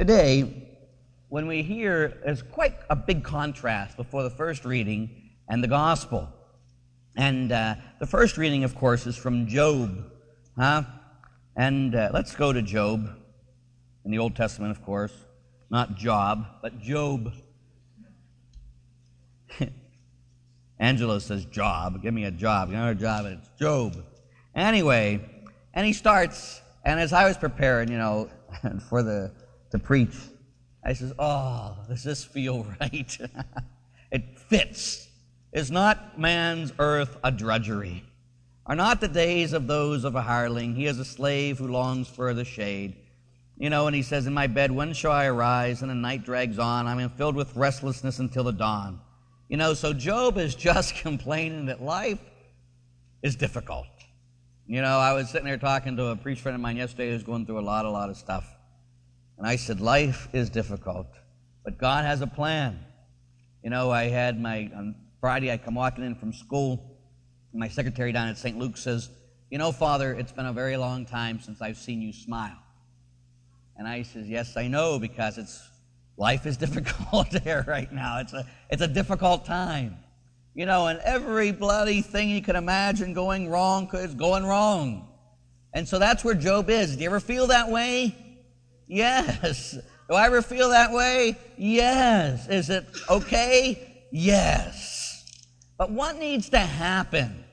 Today, when we hear, there's quite a big contrast before the first reading and the gospel. And uh, the first reading, of course, is from Job. Huh? And uh, let's go to Job in the Old Testament, of course. Not Job, but Job. Angela says job. Give me a job. Give me a job, and it's Job. Anyway, and he starts, and as I was preparing, you know, for the to preach, I says, "Oh, does this feel right? it fits. Is not man's earth a drudgery? Are not the days of those of a hireling? He is a slave who longs for the shade." You know, and he says, In my bed, when shall I arise? And the night drags on. I'm filled with restlessness until the dawn. You know, so Job is just complaining that life is difficult. You know, I was sitting there talking to a priest friend of mine yesterday who's going through a lot, a lot of stuff. And I said, Life is difficult, but God has a plan. You know, I had my, on Friday, I come walking in from school, my secretary down at St. Luke says, You know, Father, it's been a very long time since I've seen you smile. And I says, Yes, I know, because it's life is difficult there right now. It's a it's a difficult time. You know, and every bloody thing you can imagine going wrong is going wrong. And so that's where Job is. Do you ever feel that way? Yes. Do I ever feel that way? Yes. Is it okay? Yes. But what needs to happen?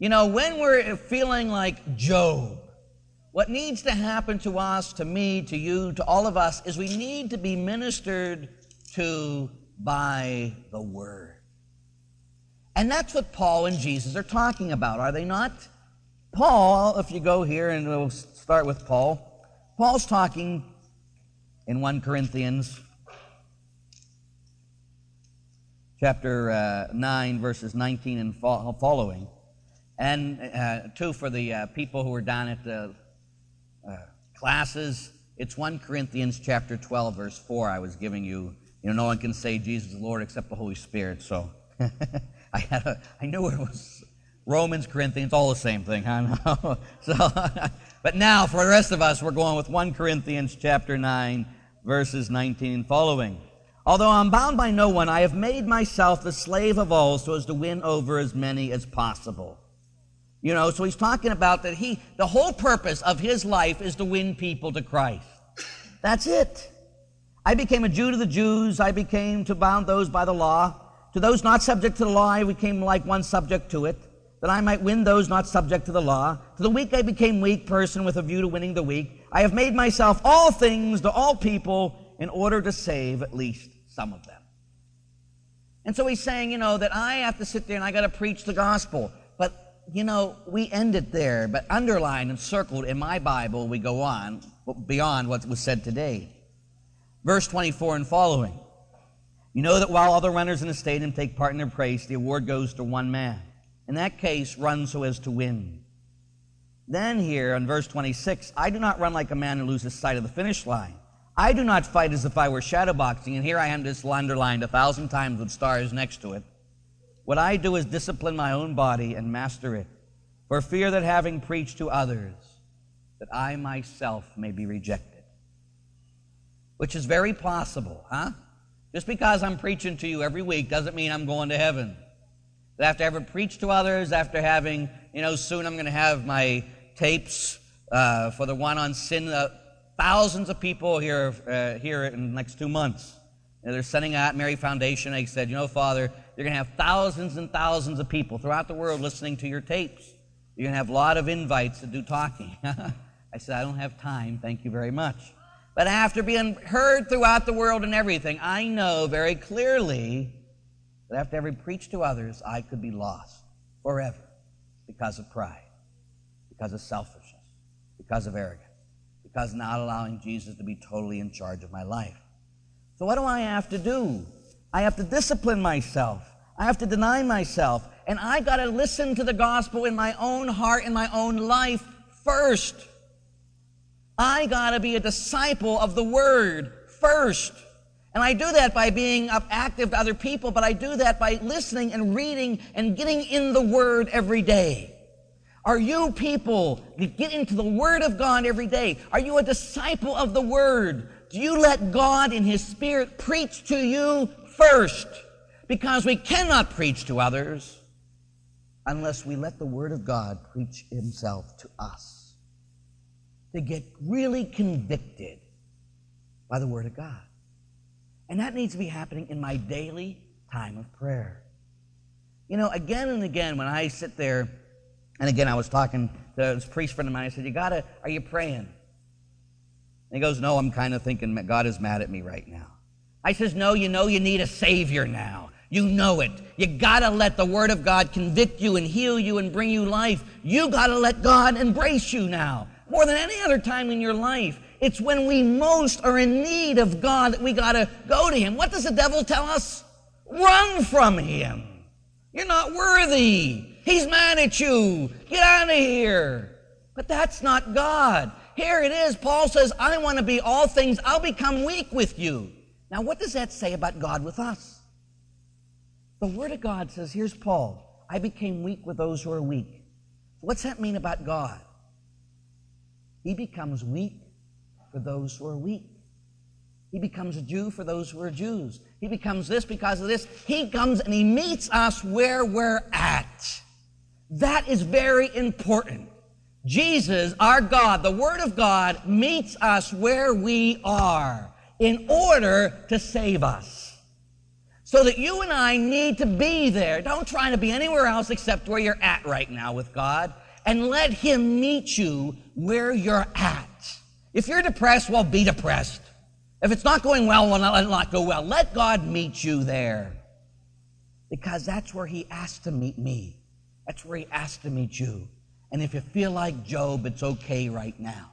You know, when we're feeling like Job, what needs to happen to us, to me, to you, to all of us, is we need to be ministered to by the Word. And that's what Paul and Jesus are talking about, are they not? Paul, if you go here and we'll start with Paul, Paul's talking in 1 Corinthians chapter uh, 9, verses 19 and following. And uh, two for the uh, people who are down at the uh, classes. It's 1 Corinthians chapter 12, verse 4 I was giving you. You know, no one can say Jesus is Lord except the Holy Spirit. So I had a, I knew it was Romans, Corinthians, all the same thing. I know. so, but now for the rest of us, we're going with 1 Corinthians chapter 9, verses 19 and following. Although I'm bound by no one, I have made myself the slave of all so as to win over as many as possible. You know, so he's talking about that he, the whole purpose of his life is to win people to Christ. That's it. I became a Jew to the Jews. I became to bound those by the law. To those not subject to the law, I became like one subject to it, that I might win those not subject to the law. To the weak, I became weak person with a view to winning the weak. I have made myself all things to all people in order to save at least some of them. And so he's saying, you know, that I have to sit there and I got to preach the gospel But, you know, we end it there, but underlined and circled in my Bible, we go on beyond what was said today. Verse 24 and following. You know that while other runners in the stadium take part in their race, the award goes to one man. In that case, run so as to win. Then here in verse 26, I do not run like a man who loses sight of the finish line. I do not fight as if I were shadowboxing, and here I am just underlined a thousand times with stars next to it. What I do is discipline my own body and master it, for fear that having preached to others, that I myself may be rejected. Which is very possible, huh? Just because I'm preaching to you every week doesn't mean I'm going to heaven. After having preached to others, after having, you know, soon I'm going to have my tapes uh, for the one on sin. Uh, thousands of people here, uh, here in the next two months. You know, they're sending out Mary Foundation. They said, you know, Father, you're going to have thousands and thousands of people throughout the world listening to your tapes. You're going to have a lot of invites to do talking. I said, I don't have time. Thank you very much. But after being heard throughout the world and everything, I know very clearly after having preached to others, I could be lost forever because of pride, because of selfishness, because of arrogance, because not allowing Jesus to be totally in charge of my life. So, what do I have to do? I have to discipline myself. I have to deny myself. And I got to listen to the gospel in my own heart, in my own life first. I got to be a disciple of the word first. And I do that by being active to other people, but I do that by listening and reading and getting in the word every day. Are you people that get into the word of God every day? Are you a disciple of the word? Do you let God in His Spirit preach to you first? Because we cannot preach to others unless we let the Word of God preach Himself to us. To get really convicted by the Word of God. And that needs to be happening in my daily time of prayer. You know, again and again, when I sit there, and again, I was talking to this priest friend of mine, I said, You gotta, are you praying? And he goes, No, I'm kind of thinking God is mad at me right now. I says, No, you know you need a Savior now. You know it. You gotta let the Word of God convict you and heal you and bring you life. You gotta let God embrace you now. More than any other time in your life. It's when we most are in need of God that we gotta go to Him. What does the devil tell us? Run from Him. You're not worthy. He's mad at you. Get out of here. But that's not God. Here it is. Paul says, I want to be all things. I'll become weak with you. Now, what does that say about God with us? The Word of God says, here's Paul, I became weak with those who are weak. What's that mean about God? He becomes weak for those who are weak. He becomes a Jew for those who are Jews. He becomes this because of this. He comes and he meets us where we're at. That is very important. Jesus, our God, the Word of God, meets us where we are in order to save us. So that you and I need to be there. Don't try to be anywhere else except where you're at right now with God. And let Him meet you where you're at. If you're depressed, well, be depressed. If it's not going well, well, let it not go well. Let God meet you there. Because that's where He asked to meet me. That's where He asked to meet you. And if you feel like Job, it's okay right now.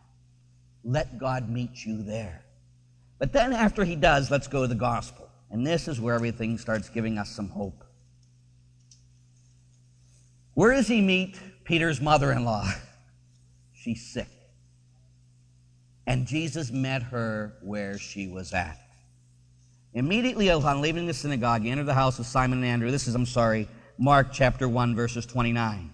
Let God meet you there. But then after He does, let's go to the gospel. And this is where everything starts giving us some hope. Where does he meet Peter's mother in law? She's sick. And Jesus met her where she was at. Immediately upon leaving the synagogue, he entered the house of Simon and Andrew. This is, I'm sorry, Mark chapter 1, verses 29.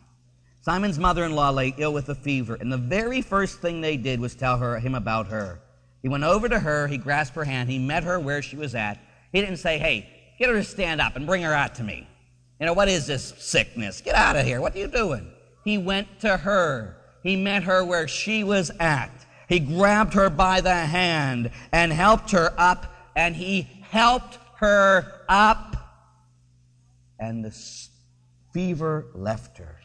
Simon's mother in law lay ill with a fever, and the very first thing they did was tell her, him about her. He went over to her, he grasped her hand, he met her where she was at, he didn't say, hey, get her to stand up and bring her out to me. You know, what is this sickness? Get out of here. What are you doing? He went to her. He met her where she was at. He grabbed her by the hand and helped her up, and he helped her up. And the fever left her.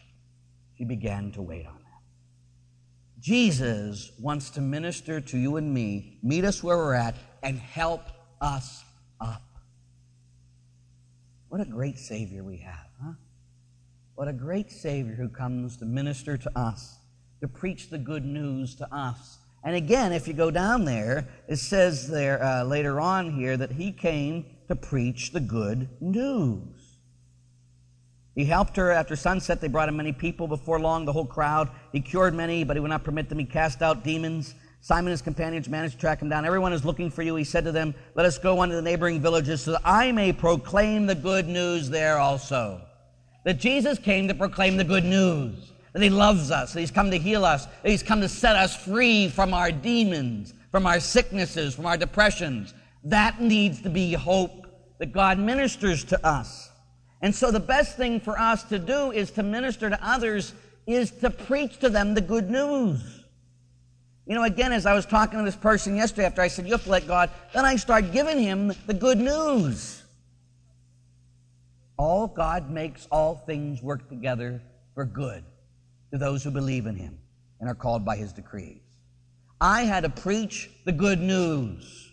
She began to wait on him. Jesus wants to minister to you and me, meet us where we're at, and help us up. What a great Savior we have, huh? What a great Savior who comes to minister to us, to preach the good news to us. And again, if you go down there, it says there uh, later on here that he came to preach the good news. He helped her after sunset. They brought him many people. Before long, the whole crowd. He cured many, but he would not permit them. He cast out demons. Simon and his companions managed to track him down. Everyone is looking for you. He said to them, Let us go unto the neighboring villages so that I may proclaim the good news there also. That Jesus came to proclaim the good news. That he loves us. That he's come to heal us. That he's come to set us free from our demons, from our sicknesses, from our depressions. That needs to be hope that God ministers to us. And so the best thing for us to do is to minister to others is to preach to them the good news. You know, again, as I was talking to this person yesterday after I said, You have to let God, then I start giving him the good news. All God makes all things work together for good to those who believe in him and are called by his decrees. I had to preach the good news.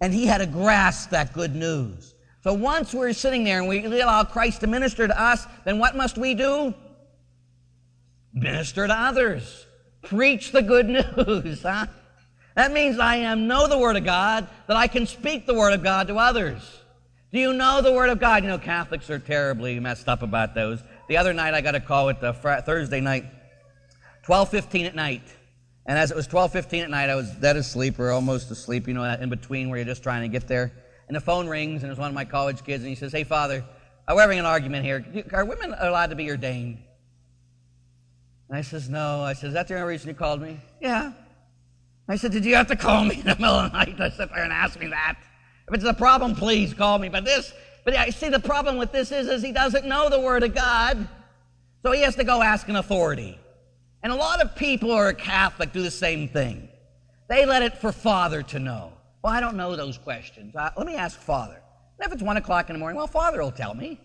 And he had to grasp that good news. So once we're sitting there and we allow Christ to minister to us, then what must we do? Minister to others. Preach the good news, huh? That means I am know the Word of God, that I can speak the Word of God to others. Do you know the Word of God? You know, Catholics are terribly messed up about those. The other night I got a call at the Thursday night, 12.15 at night. And as it was 12.15 at night, I was dead asleep or almost asleep, you know, in between where you're just trying to get there. And the phone rings, and it's one of my college kids, and he says, hey, Father, we're having an argument here. Are women allowed to be ordained? And I says, No. I says, Is that the only reason you called me? Yeah. I said, Did you have to call me in the middle of the night to sit there and ask me that? If it's a problem, please call me. But this, but I see the problem with this is, is he doesn't know the Word of God. So he has to go ask an authority. And a lot of people who are Catholic do the same thing. They let it for Father to know. Well, I don't know those questions. Uh, let me ask Father. And if it's one o'clock in the morning, well, Father will tell me.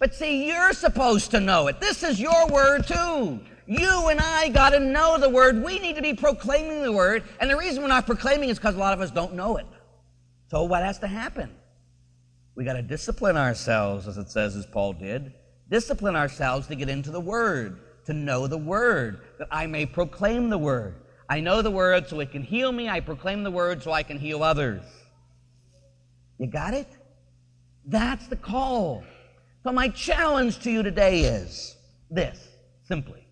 But see, you're supposed to know it. This is your word too. You and I got to know the word. We need to be proclaiming the word. And the reason we're not proclaiming is because a lot of us don't know it. So what has to happen? We got to discipline ourselves, as it says, as Paul did. Discipline ourselves to get into the word, to know the word, that I may proclaim the word. I know the word so it can heal me. I proclaim the word so I can heal others. You got it? That's the call. So, my challenge to you today is this simply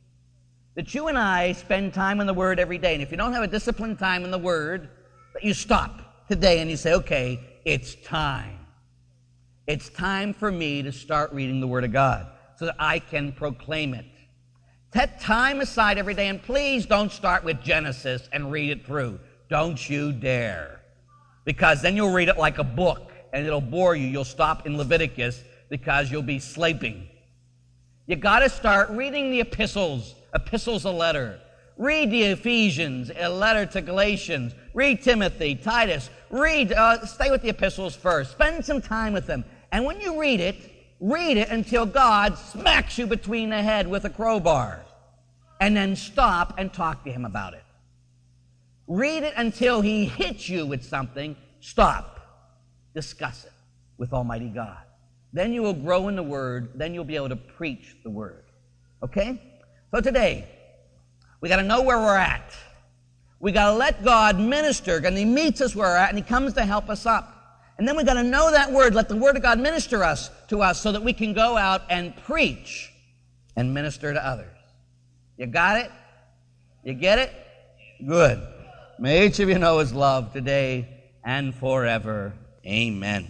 that you and I spend time in the Word every day. And if you don't have a disciplined time in the Word, that you stop today and you say, okay, it's time. It's time for me to start reading the Word of God so that I can proclaim it. Set time aside every day, and please don't start with Genesis and read it through. Don't you dare. Because then you'll read it like a book and it'll bore you. You'll stop in Leviticus because you'll be sleeping. You got to start reading the epistles. Epistles a letter. Read the Ephesians, a letter to Galatians. Read Timothy, Titus. Read, uh, stay with the epistles first. Spend some time with them. And when you read it, read it until God smacks you between the head with a crowbar. And then stop and talk to Him about it. Read it until He hits you with something. Stop. Discuss it with Almighty God. Then you will grow in the Word. Then you'll be able to preach the Word. Okay? So today, we got to know where we're at. We got to let God minister, and He meets us where we're at, and He comes to help us up. And then we've got to know that Word, let the Word of God minister us to us so that we can go out and preach and minister to others. You got it? You get it? Good. May each of you know His love today and forever. Amen.